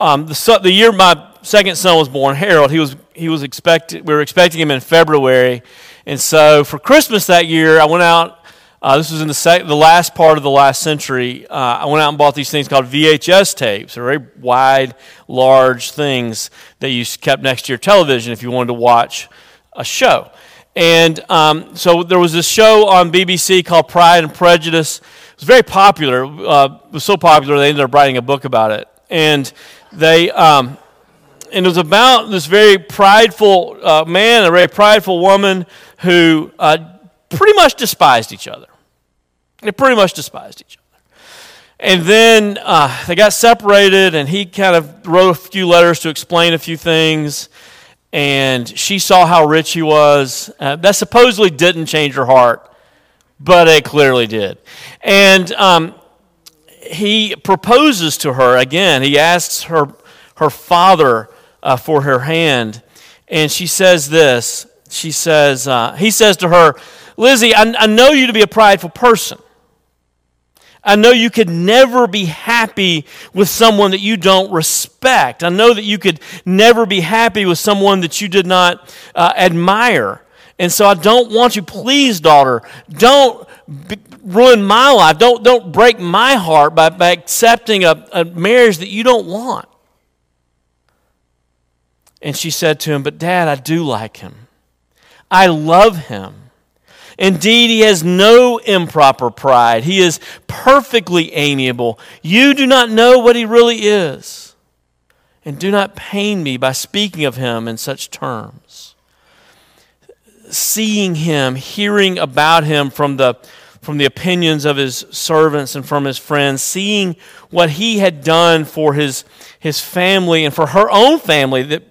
um, the, son, the year my second son was born, Harold, he was, he was expected, we were expecting him in February. And so for Christmas that year, I went out. Uh, this was in the, sec- the last part of the last century. Uh, I went out and bought these things called VHS tapes. They're very wide, large things that you kept next to your television if you wanted to watch a show. And um, so there was this show on BBC called Pride and Prejudice. It was very popular. Uh, it was so popular they ended up writing a book about it. And they, um, and it was about this very prideful uh, man, a very prideful woman who uh, pretty much despised each other. They pretty much despised each other. And then uh, they got separated, and he kind of wrote a few letters to explain a few things. And she saw how rich he was. Uh, that supposedly didn't change her heart, but it clearly did. And um, he proposes to her again. He asks her, her father uh, for her hand. And she says this. She says, uh, he says to her, Lizzie, I, I know you to be a prideful person. I know you could never be happy with someone that you don't respect. I know that you could never be happy with someone that you did not uh, admire. And so I don't want you, please, daughter, don't ruin my life. Don't, don't break my heart by, by accepting a, a marriage that you don't want. And she said to him, But dad, I do like him. I love him. Indeed, he has no improper pride. He is perfectly amiable. You do not know what he really is. And do not pain me by speaking of him in such terms. Seeing him, hearing about him from the, from the opinions of his servants and from his friends, seeing what he had done for his, his family and for her own family that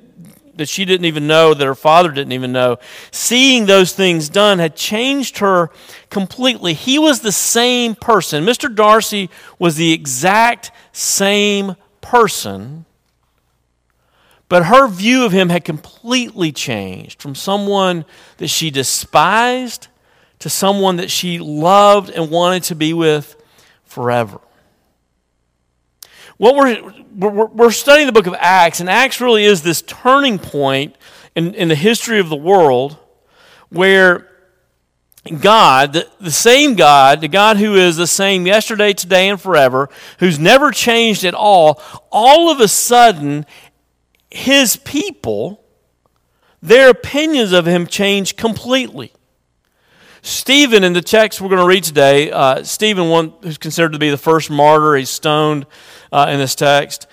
that she didn't even know, that her father didn't even know. Seeing those things done had changed her completely. He was the same person. Mr. Darcy was the exact same person, but her view of him had completely changed from someone that she despised to someone that she loved and wanted to be with forever. What we're, we're, we're studying the book of Acts, and Acts really is this turning point in, in the history of the world where God, the, the same God, the God who is the same yesterday, today, and forever, who's never changed at all, all of a sudden, his people, their opinions of him change completely. Stephen, in the text we're going to read today, uh, Stephen, one who's considered to be the first martyr, he's stoned uh, in this text.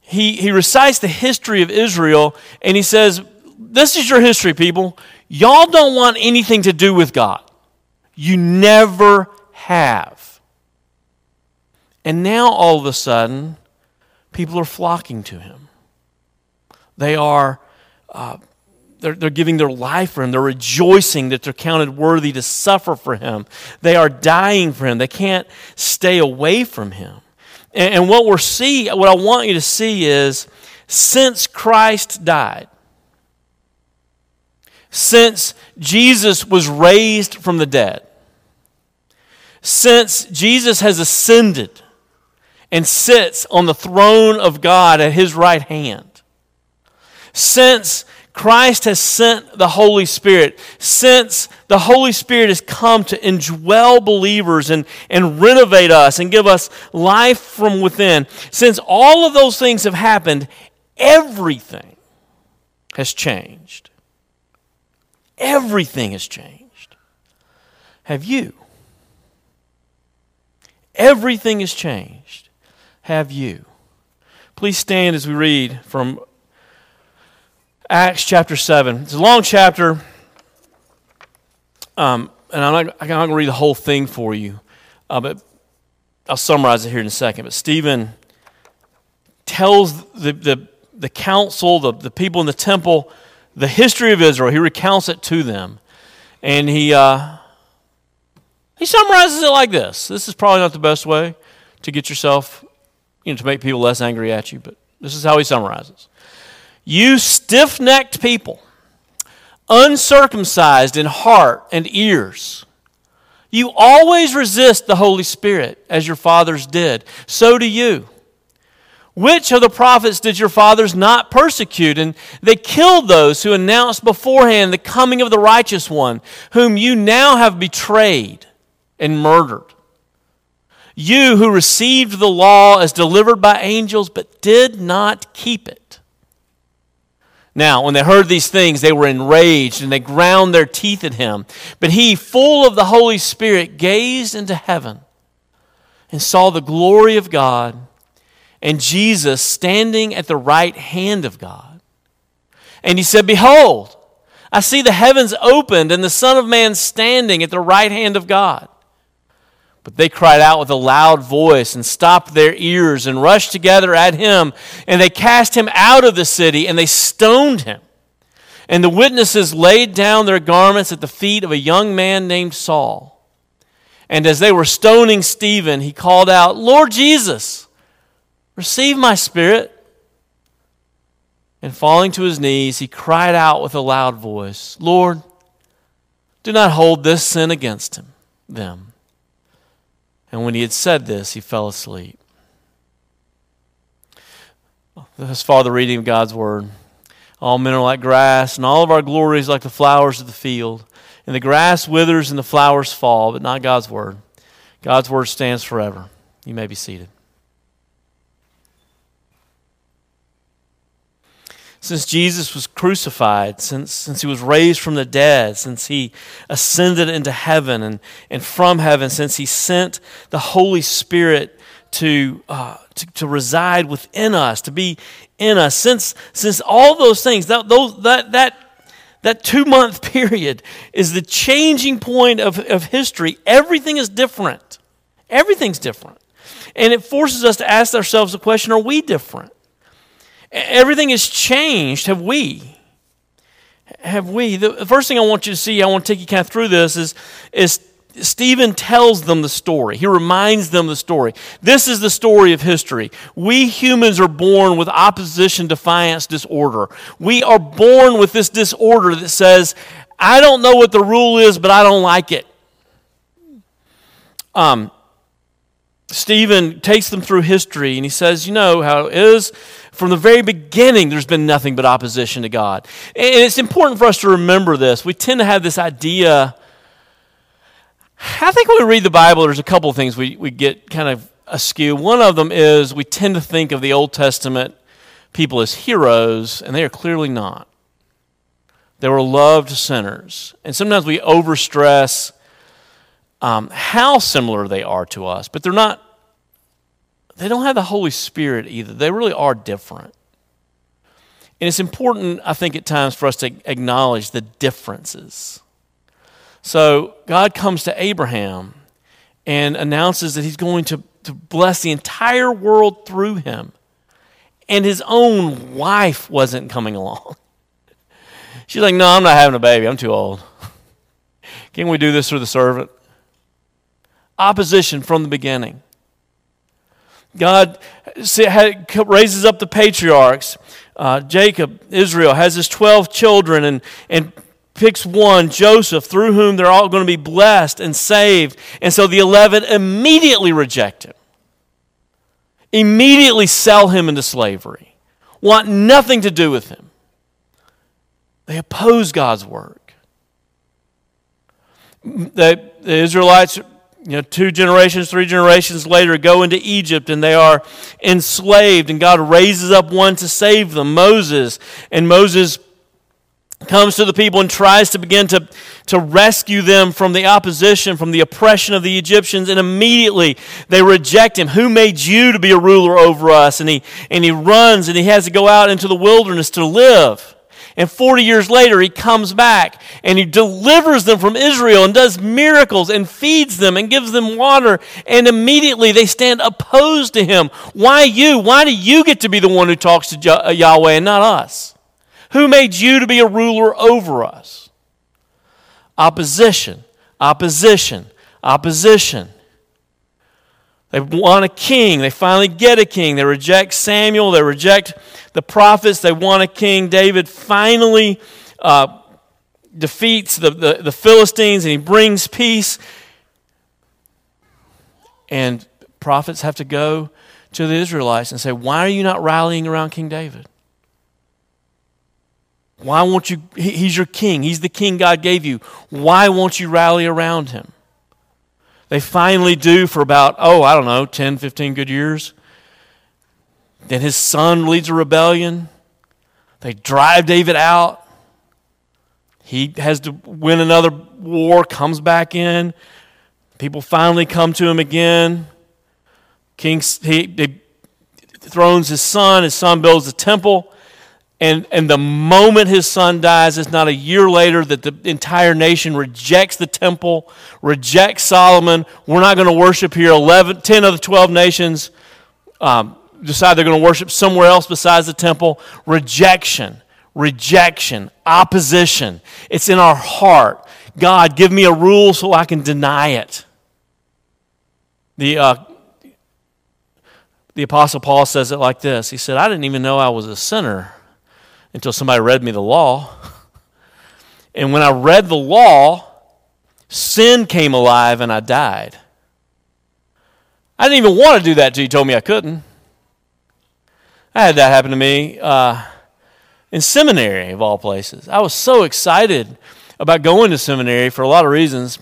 He, he recites the history of Israel and he says, This is your history, people. Y'all don't want anything to do with God. You never have. And now all of a sudden, people are flocking to him. They are. Uh, they're, they're giving their life for him. They're rejoicing that they're counted worthy to suffer for him. They are dying for him. They can't stay away from him. And, and what we're see, what I want you to see is since Christ died, since Jesus was raised from the dead, since Jesus has ascended and sits on the throne of God at his right hand, since Christ has sent the Holy Spirit. Since the Holy Spirit has come to indwell believers and, and renovate us and give us life from within, since all of those things have happened, everything has changed. Everything has changed. Have you? Everything has changed. Have you? Please stand as we read from Acts chapter 7. It's a long chapter, um, and I'm not, I'm not going to read the whole thing for you, uh, but I'll summarize it here in a second. But Stephen tells the, the, the council, the, the people in the temple, the history of Israel. He recounts it to them. And he, uh, he summarizes it like this. This is probably not the best way to get yourself, you know, to make people less angry at you, but this is how he summarizes. You stiff necked people, uncircumcised in heart and ears, you always resist the Holy Spirit as your fathers did. So do you. Which of the prophets did your fathers not persecute? And they killed those who announced beforehand the coming of the righteous one, whom you now have betrayed and murdered. You who received the law as delivered by angels, but did not keep it. Now, when they heard these things, they were enraged and they ground their teeth at him. But he, full of the Holy Spirit, gazed into heaven and saw the glory of God and Jesus standing at the right hand of God. And he said, Behold, I see the heavens opened and the Son of Man standing at the right hand of God. But they cried out with a loud voice and stopped their ears and rushed together at him. And they cast him out of the city and they stoned him. And the witnesses laid down their garments at the feet of a young man named Saul. And as they were stoning Stephen, he called out, Lord Jesus, receive my spirit. And falling to his knees, he cried out with a loud voice, Lord, do not hold this sin against him, them. And when he had said this, he fell asleep. Thus far, the reading of God's word. All men are like grass, and all of our glory is like the flowers of the field. And the grass withers and the flowers fall, but not God's word. God's word stands forever. You may be seated. Since Jesus was crucified, since, since he was raised from the dead, since he ascended into heaven and, and from heaven, since he sent the Holy Spirit to, uh, to, to, reside within us, to be in us, since, since all those things, that, those, that, that, that two month period is the changing point of, of history, everything is different. Everything's different. And it forces us to ask ourselves the question are we different? Everything has changed. Have we? Have we? The first thing I want you to see, I want to take you kind of through this, is, is Stephen tells them the story. He reminds them the story. This is the story of history. We humans are born with opposition, defiance, disorder. We are born with this disorder that says, I don't know what the rule is, but I don't like it. Um, Stephen takes them through history and he says, You know how it is from the very beginning, there's been nothing but opposition to God. And it's important for us to remember this. We tend to have this idea. I think when we read the Bible, there's a couple of things we, we get kind of askew. One of them is we tend to think of the Old Testament people as heroes, and they are clearly not. They were loved sinners. And sometimes we overstress um, how similar they are to us, but they're not they don't have the Holy Spirit either. They really are different. And it's important, I think, at times for us to acknowledge the differences. So God comes to Abraham and announces that he's going to, to bless the entire world through him. And his own wife wasn't coming along. She's like, No, I'm not having a baby. I'm too old. Can we do this through the servant? Opposition from the beginning. God raises up the patriarchs. Uh, Jacob, Israel, has his 12 children and, and picks one, Joseph, through whom they're all going to be blessed and saved. And so the 11 immediately reject him, immediately sell him into slavery, want nothing to do with him. They oppose God's work. The, the Israelites you know, two generations, three generations later, go into Egypt and they are enslaved, and God raises up one to save them, Moses. And Moses comes to the people and tries to begin to, to rescue them from the opposition, from the oppression of the Egyptians, and immediately they reject him. Who made you to be a ruler over us? And he, and he runs and he has to go out into the wilderness to live. And 40 years later, he comes back and he delivers them from Israel and does miracles and feeds them and gives them water. And immediately they stand opposed to him. Why you? Why do you get to be the one who talks to uh, Yahweh and not us? Who made you to be a ruler over us? Opposition, opposition, opposition. They want a king. They finally get a king. They reject Samuel. They reject the prophets. They want a king. David finally uh, defeats the, the, the Philistines and he brings peace. And prophets have to go to the Israelites and say, Why are you not rallying around King David? Why won't you? He's your king. He's the king God gave you. Why won't you rally around him? They finally do for about, oh, I don't know, 10, 15 good years. Then his son leads a rebellion. They drive David out. He has to win another war, comes back in. People finally come to him again. King he, he thrones his son. His son builds a temple. And, and the moment his son dies, it's not a year later that the entire nation rejects the temple, rejects Solomon. We're not going to worship here. 11, 10 of the 12 nations um, decide they're going to worship somewhere else besides the temple. Rejection, rejection, opposition. It's in our heart. God, give me a rule so I can deny it. The, uh, the Apostle Paul says it like this He said, I didn't even know I was a sinner until somebody read me the law. And when I read the law, sin came alive and I died. I didn't even want to do that until you told me I couldn't. I had that happen to me uh, in seminary, of all places. I was so excited about going to seminary for a lot of reasons,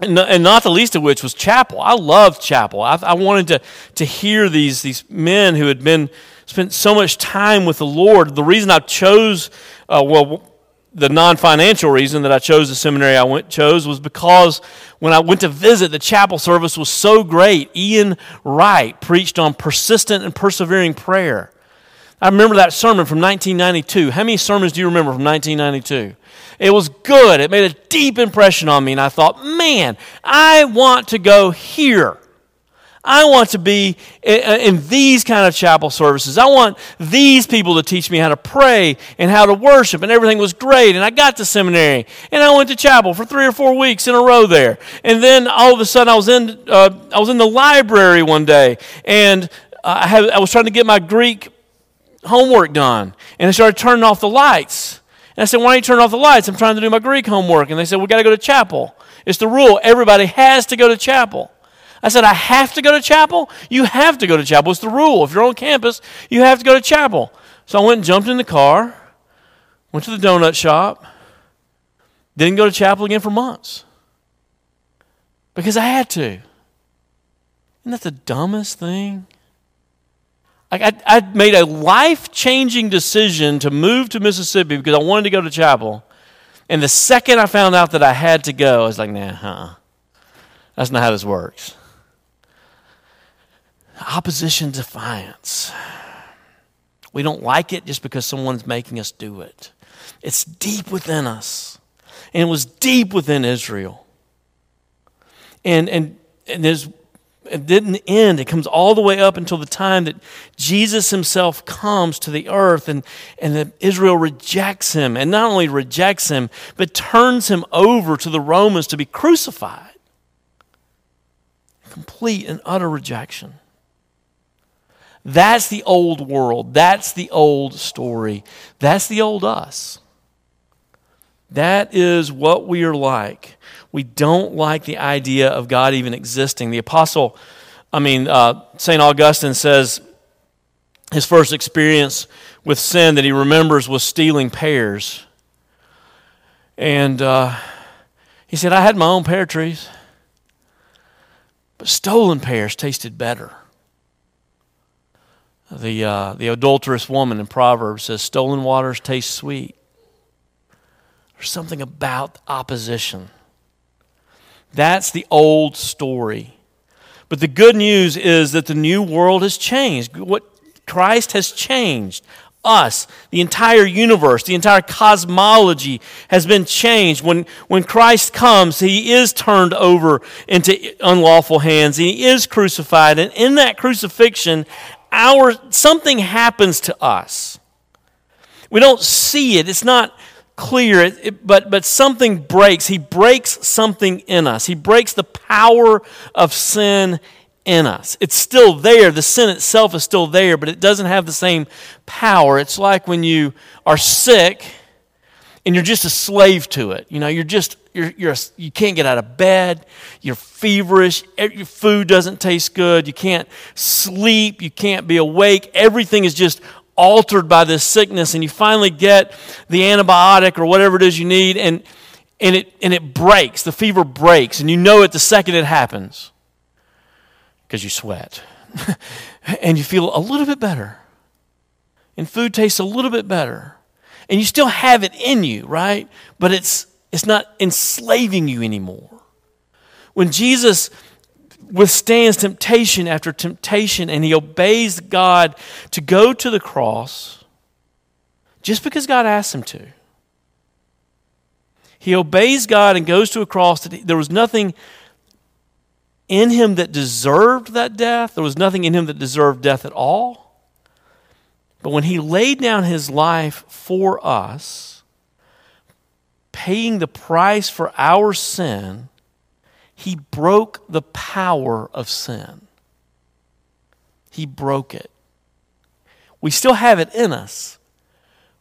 and, not the least of which was chapel. I loved chapel. I, I wanted to, to hear these, these men who had been spent so much time with the Lord. The reason I chose, uh, well, the non-financial reason that I chose the seminary I went chose was because when I went to visit, the chapel service was so great. Ian Wright preached on persistent and persevering prayer. I remember that sermon from 1992. How many sermons do you remember from 1992? It was good. It made a deep impression on me, and I thought, man, I want to go here. I want to be in these kind of chapel services. I want these people to teach me how to pray and how to worship, and everything was great. And I got to seminary, and I went to chapel for three or four weeks in a row there. And then all of a sudden, I was in uh, I was in the library one day, and I, had, I was trying to get my Greek homework done, and I started turning off the lights. And I said, "Why don't you turn off the lights? I'm trying to do my Greek homework." And they said, "We got to go to chapel. It's the rule. Everybody has to go to chapel." I said, I have to go to chapel? You have to go to chapel. It's the rule. If you're on campus, you have to go to chapel. So I went and jumped in the car, went to the donut shop, didn't go to chapel again for months because I had to. Isn't that the dumbest thing? I, I made a life changing decision to move to Mississippi because I wanted to go to chapel. And the second I found out that I had to go, I was like, nah, huh. That's not how this works. Opposition, defiance. We don't like it just because someone's making us do it. It's deep within us. And it was deep within Israel. And, and, and there's, it didn't end. It comes all the way up until the time that Jesus himself comes to the earth and, and that Israel rejects him. And not only rejects him, but turns him over to the Romans to be crucified. Complete and utter rejection. That's the old world. That's the old story. That's the old us. That is what we are like. We don't like the idea of God even existing. The apostle, I mean, uh, St. Augustine says his first experience with sin that he remembers was stealing pears. And uh, he said, I had my own pear trees, but stolen pears tasted better. The, uh, the adulterous woman in Proverbs says, Stolen waters taste sweet. There's something about opposition. That's the old story. But the good news is that the new world has changed. What Christ has changed us, the entire universe, the entire cosmology has been changed. When, when Christ comes, he is turned over into unlawful hands. He is crucified. And in that crucifixion, our something happens to us. We don't see it. It's not clear, it, it, but, but something breaks. He breaks something in us. He breaks the power of sin in us. It's still there. The sin itself is still there, but it doesn't have the same power. It's like when you are sick and you're just a slave to it. You know, you're just You're, you're, you can't get out of bed. You're feverish. Your food doesn't taste good. You can't sleep. You can't be awake. Everything is just altered by this sickness. And you finally get the antibiotic or whatever it is you need, and, and, it, and it breaks. The fever breaks. And you know it the second it happens because you sweat. and you feel a little bit better. And food tastes a little bit better. And you still have it in you, right? But it's it's not enslaving you anymore. When Jesus withstands temptation after temptation and he obeys God to go to the cross just because God asked him to. He obeys God and goes to a cross. That there was nothing in him that deserved that death. There was nothing in him that deserved death at all. But when he laid down his life for us, paying the price for our sin, he broke the power of sin. He broke it. We still have it in us,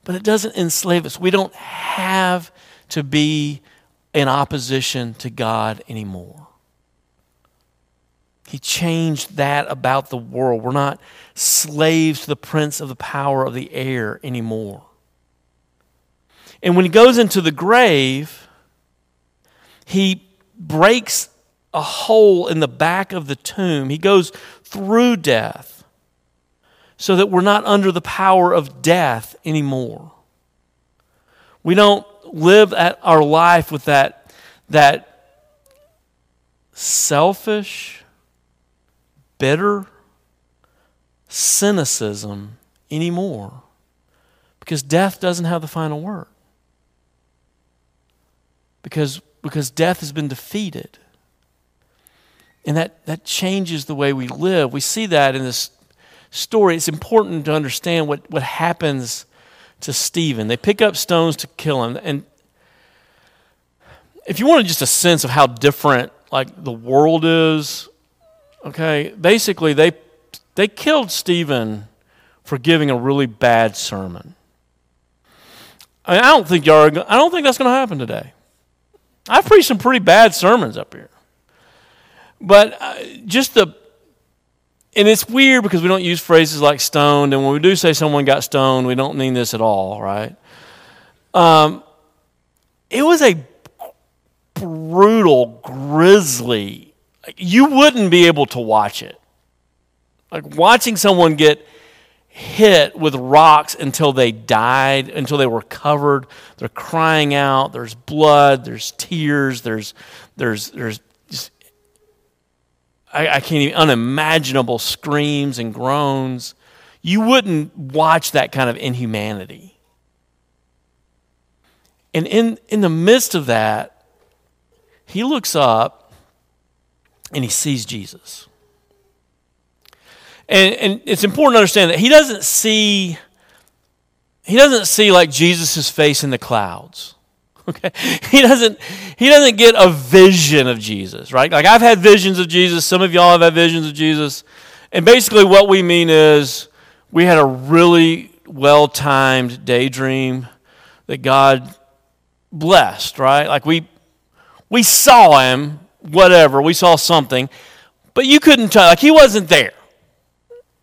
but it doesn't enslave us. We don't have to be in opposition to God anymore. He changed that about the world. We're not slaves to the prince of the power of the air anymore. And when he goes into the grave, he breaks a hole in the back of the tomb. He goes through death so that we're not under the power of death anymore. We don't live at our life with that, that selfish, bitter cynicism anymore because death doesn't have the final word because, because death has been defeated. And that, that changes the way we live. We see that in this story. It's important to understand what, what happens to Stephen. They pick up stones to kill him. And if you wanted just a sense of how different like the world is, okay, basically they they killed Stephen for giving a really bad sermon. I, mean, I don't think y'all are, I don't think that's going to happen today. I've preached some pretty bad sermons up here. But uh, just the, and it's weird because we don't use phrases like stoned, and when we do say someone got stoned, we don't mean this at all, right? Um, it was a brutal, grisly, you wouldn't be able to watch it. Like watching someone get hit with rocks until they died, until they were covered. They're crying out. There's blood. There's tears. There's, there's, there's just, I, I can't even, unimaginable screams and groans. You wouldn't watch that kind of inhumanity. And in, in the midst of that, he looks up and he sees Jesus. And, and it's important to understand that he doesn't see he doesn't see like Jesus' face in the clouds. Okay? He doesn't he doesn't get a vision of Jesus, right? Like I've had visions of Jesus, some of y'all have had visions of Jesus. And basically what we mean is we had a really well-timed daydream that God blessed, right? Like we we saw him, whatever, we saw something, but you couldn't tell like he wasn't there.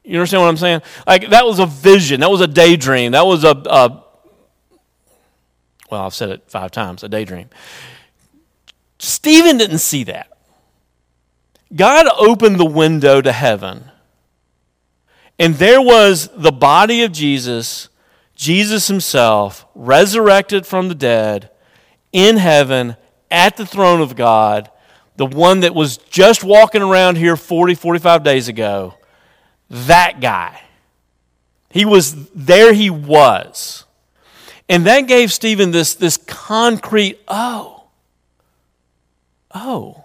You understand what I'm saying? Like that was a vision. That was a daydream. That was a, a well, I've said it five times, a daydream. Stephen didn't see that. God opened the window to heaven, and there was the body of Jesus, Jesus himself, resurrected from the dead, in heaven, at the throne of God, the one that was just walking around here 40, 45 days ago that guy. He was there, he was. And that gave Stephen this, this concrete, oh, oh,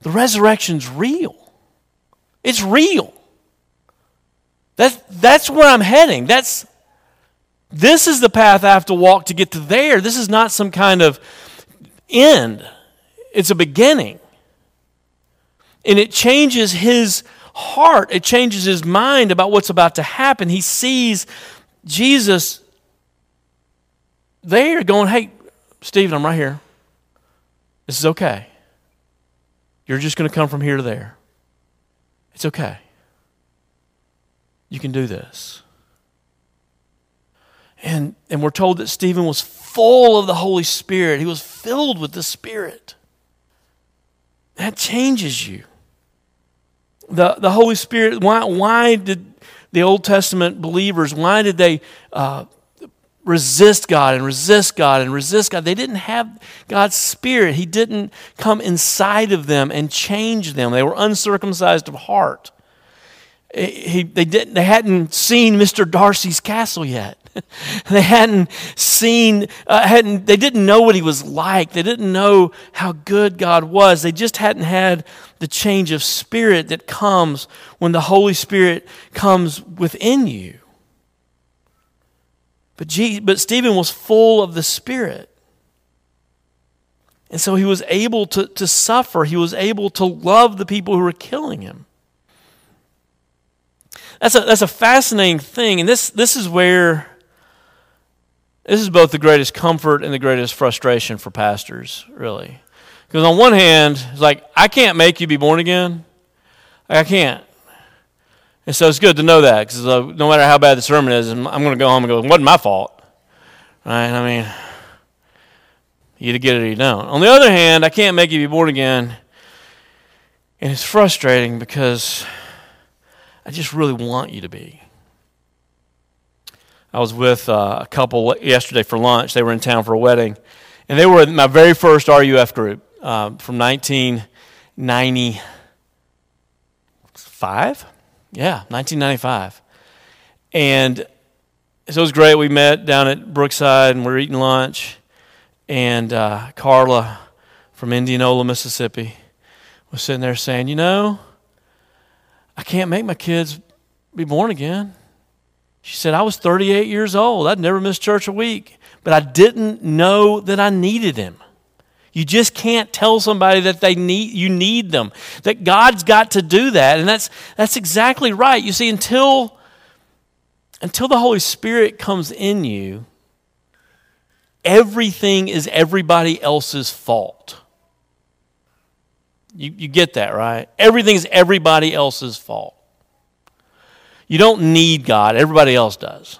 the resurrection's real. It's real. That's, that's where I'm heading. That's, this is the path I have to walk to get to there. This is not some kind of end, it's a beginning. And it changes his heart, it changes his mind about what's about to happen. He sees Jesus there going, Hey, Stephen, I'm right here. This is okay. You're just going to come from here to there. It's okay. You can do this. And, and we're told that Stephen was full of the Holy Spirit. He was filled with the Spirit. That changes you. The, the Holy Spirit, why, why did the Old Testament believers, why did they uh, resist God and resist God and resist God? They didn't have God's Spirit. He didn't come inside of them and change them. They were uncircumcised of heart. He, they, didn't, they hadn't seen Mr. Darcy's castle yet. they hadn't seen, uh, hadn't, they didn't know what he was like. They didn't know how good God was. They just hadn't had the change of spirit that comes when the Holy Spirit comes within you. But, Jesus, but Stephen was full of the Spirit. And so he was able to, to suffer. He was able to love the people who were killing him. That's a, that's a fascinating thing. And this, this is where this is both the greatest comfort and the greatest frustration for pastors, really. Because on one hand, it's like, I can't make you be born again. I can't. And so it's good to know that because uh, no matter how bad the sermon is, I'm going to go home and go, it wasn't my fault. Right? I mean, you either get it or you don't. On the other hand, I can't make you be born again. And it's frustrating because I just really want you to be. I was with uh, a couple yesterday for lunch. They were in town for a wedding, and they were my very first RUF group uh, from 1995. Yeah, 1995. And so it was great. We met down at Brookside, and we are eating lunch. And uh, Carla from Indianola, Mississippi, was sitting there saying, "You know, I can't make my kids be born again." She said, I was 38 years old. I'd never missed church a week, but I didn't know that I needed him. You just can't tell somebody that they need you need them. That God's got to do that. And that's that's exactly right. You see, until until the Holy Spirit comes in you, everything is everybody else's fault. You, you get that, right? Everything is everybody else's fault. You don't need God, everybody else does.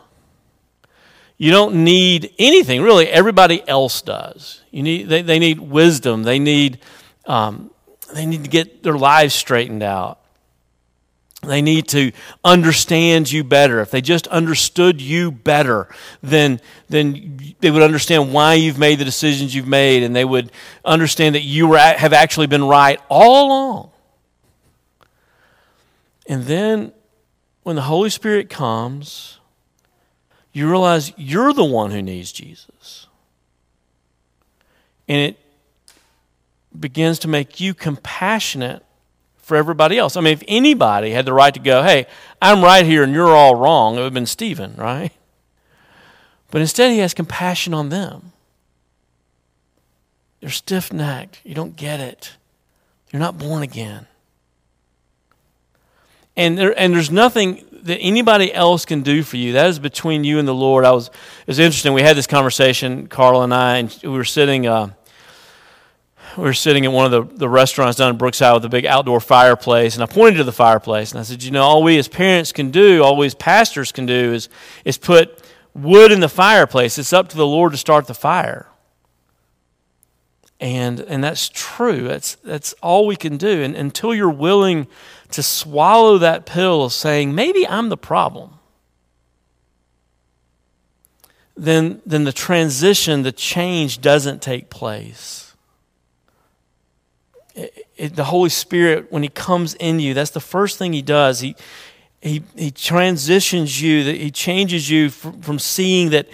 You don't need anything, really, everybody else does. You need, they, they need wisdom, they need, um, they need to get their lives straightened out. They need to understand you better. If they just understood you better, then, then they would understand why you've made the decisions you've made, and they would understand that you were, have actually been right all along. And then when the Holy Spirit comes, you realize you're the one who needs Jesus. And it begins to make you compassionate for everybody else. I mean, if anybody had the right to go, hey, I'm right here and you're all wrong, it would have been Stephen, right? But instead, he has compassion on them. You're stiff necked. You don't get it. You're not born again. And, there, and there's nothing that anybody else can do for you. That is between you and the Lord. I was, it was interesting. We had this conversation, Carl and I, and we were sitting, uh, we were sitting at one of the, the restaurants down in Brookside with a big outdoor fireplace, and I pointed to the fireplace, and I said, you know, all we as parents can do, all we as pastors can do is, is put wood in the fireplace. It's up to the Lord to start the fire. And, and that's true. That's, that's all we can do. And until you're willing to swallow that pill of saying, maybe I'm the problem, then, then the transition, the change doesn't take place. It, it, the Holy Spirit, when He comes in you, that's the first thing He does. He, he, he transitions you, that He changes you from, from seeing that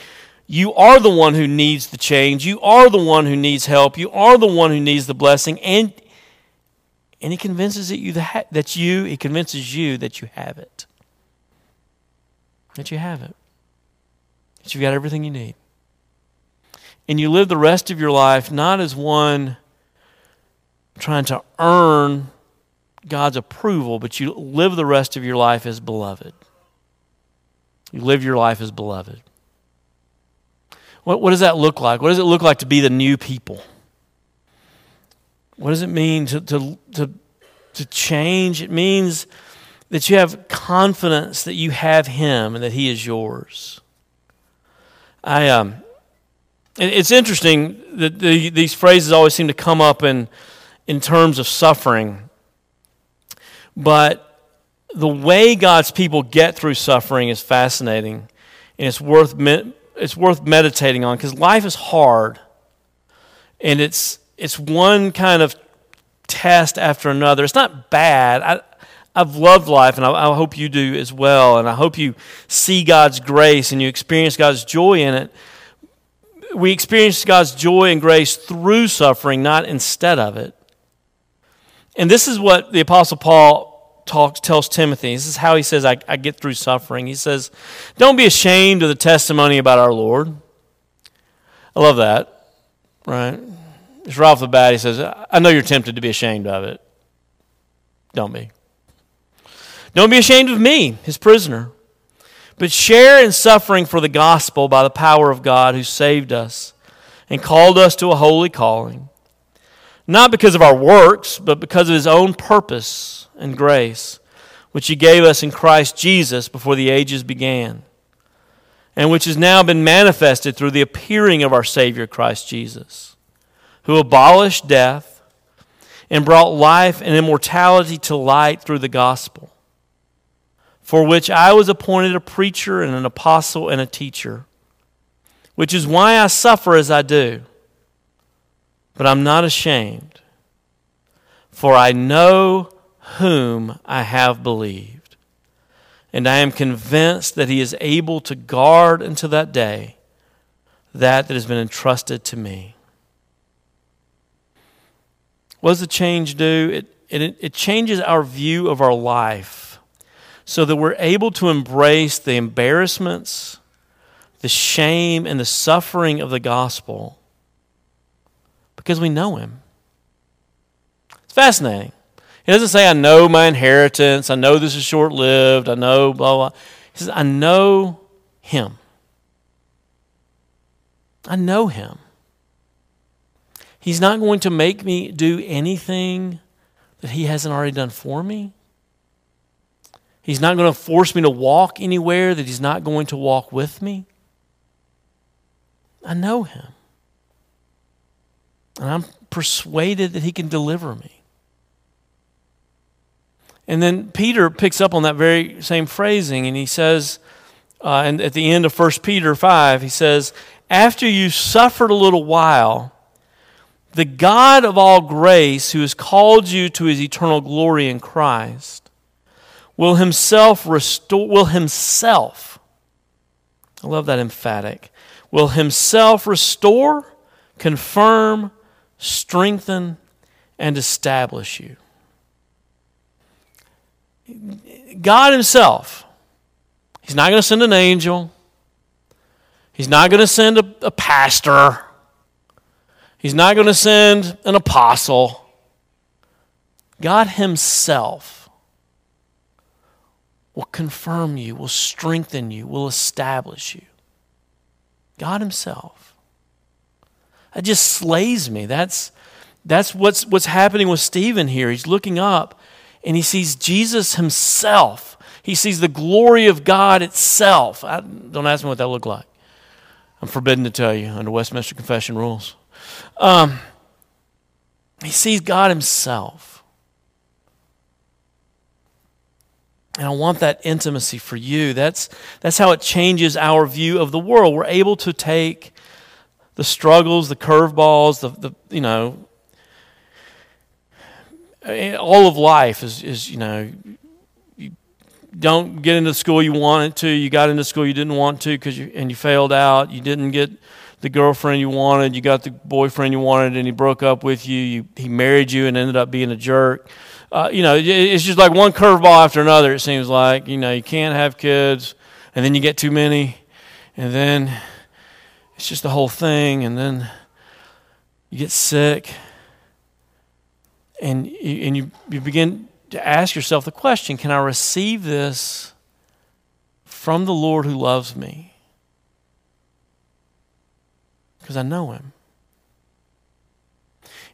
you are the one who needs the change. You are the one who needs help. You are the one who needs the blessing. And and he convinces that you that you he convinces you that you have it. That you have it. That you've got everything you need. And you live the rest of your life not as one trying to earn God's approval but you live the rest of your life as beloved. You live your life as beloved. What, what does that look like? What does it look like to be the new people What does it mean to, to, to, to change? It means that you have confidence that you have Him and that He is yours. I, um, it's interesting that the, these phrases always seem to come up in, in terms of suffering. But the way God's people get through suffering is fascinating, and it's worth, it's worth meditating on because life is hard. And it's, it's one kind of test after another. It's not bad. I, I've loved life, and I, I, hope you do as well. And I hope you see God's grace and you experience God's joy in it. We experience God's joy and grace through suffering, not instead of it. And this is what the Apostle Paul talks, tells Timothy. This is how he says, I, I get through suffering. He says, Don't be ashamed of the testimony about our Lord. I love that, right? Just right off the bat, he says, I know you're tempted to be ashamed of it. Don't be. Don't be ashamed of me, his prisoner, but share in suffering for the gospel by the power of God who saved us and called us to a holy calling, not because of our works, but because of his own purpose and grace, which he gave us in Christ Jesus before the ages began, and which has now been manifested through the appearing of our Savior Christ Jesus, who abolished death and brought life and immortality to light through the gospel for which I was appointed a preacher and an apostle and a teacher, which is why I suffer as I do. But I'm not ashamed, for I know whom I have believed, and I am convinced that he is able to guard until that day that that has been entrusted to me. What does the change do? It, it, it changes our view of our life so that we're able to embrace the embarrassments, the shame, and the suffering of the gospel because we know Him. It's fascinating. He doesn't say, I know my inheritance, I know this is short lived, I know blah, blah. He says, I know Him. I know Him. He's not going to make me do anything that He hasn't already done for me. He's not going to force me to walk anywhere that He's not going to walk with me. I know Him. And I'm persuaded that He can deliver me. And then Peter picks up on that very same phrasing and he says, uh, and at the end of 1 Peter 5, he says, After you suffered a little while, the God of all grace, who has called you to his eternal glory in Christ, will himself restore, will himself, I love that emphatic, will himself restore, confirm, strengthen, and establish you. God Himself, He's not going to send an angel, He's not going to send a, a pastor, He's not going to send an apostle. God Himself will confirm you, will strengthen you, will establish you. God Himself. That just slays me. That's, that's what's, what's happening with Stephen here. He's looking up and he sees Jesus Himself. He sees the glory of God itself. I, don't ask me what that looked like. I'm forbidden to tell you under Westminster Confession rules. Um, he sees God Himself. And I want that intimacy for you. That's, that's how it changes our view of the world. We're able to take the struggles, the curveballs, the, the you know, all of life is, is, you know, you don't get into the school you wanted to. You got into school you didn't want to because you, and you failed out. You didn't get the girlfriend you wanted. You got the boyfriend you wanted and he broke up with you. you he married you and ended up being a jerk uh, you know, it's just like one curveball after another, it seems like. You know, you can't have kids, and then you get too many, and then it's just the whole thing, and then you get sick, and you, and you, you begin to ask yourself the question can I receive this from the Lord who loves me? Because I know Him.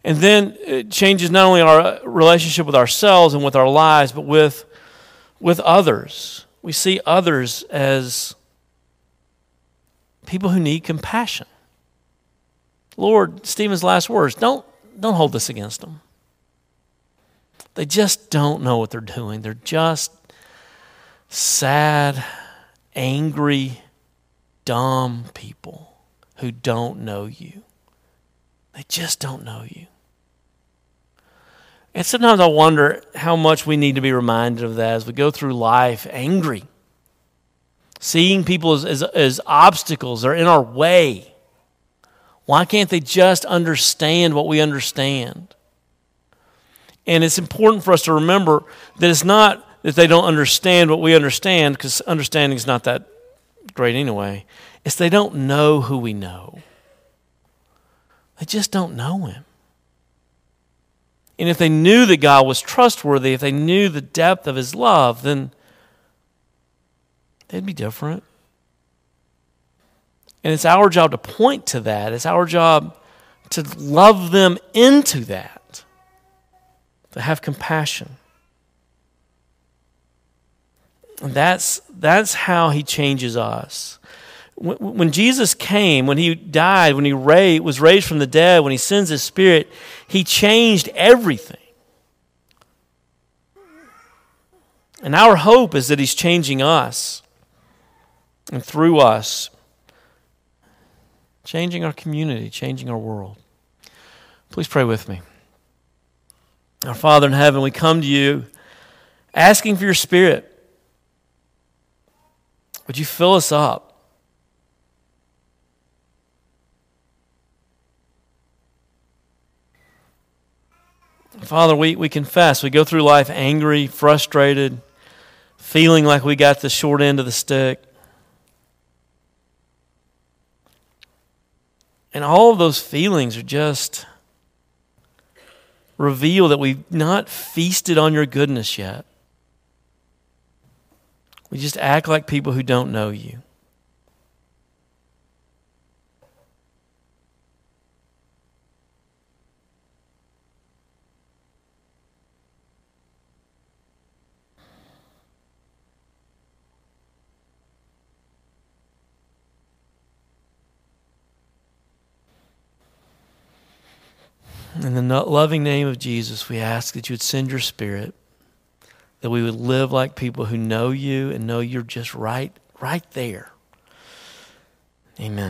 And then it changes not only our uh, relationship with ourselves and with our lives, but with, with others. We see others as people who need compassion. Lord, Stephen's last words don't, don't hold this against them. They just don't know what they're doing. They're just sad, angry, dumb people who don't know you. They just don't know you. And sometimes I wonder how much we need to be reminded of that as we go through life angry, seeing people as, as, as obstacles, they're in our way. Why can't they just understand what we understand? And it's important for us to remember that it's not that they don't understand what we understand, because understanding is not that great anyway. It's they don't know who we know. They just don't know Him. And if they knew that God was trustworthy, if they knew the depth of His love, then they'd be different. And it's our job to point to that. It's our job to love them into that, to have compassion. And that's, that's how he changes us. When, Jesus came, when he died, when he was raised from the dead, when he sends his spirit, he changed everything. And our hope is that he's changing us and through us, changing our community, changing our world. Please pray with me. Our Father in heaven, we come to you asking for your spirit. Would you fill us up? Father, we, we confess. We go through life angry, frustrated, feeling like we got the short end of the stick. And all of those feelings are just reveal that we've not feasted on your goodness yet. We just act like people who don't know you. In the loving name of Jesus, we ask that you would send your spirit that we would live like people who know you and know you're just right right there. Amen.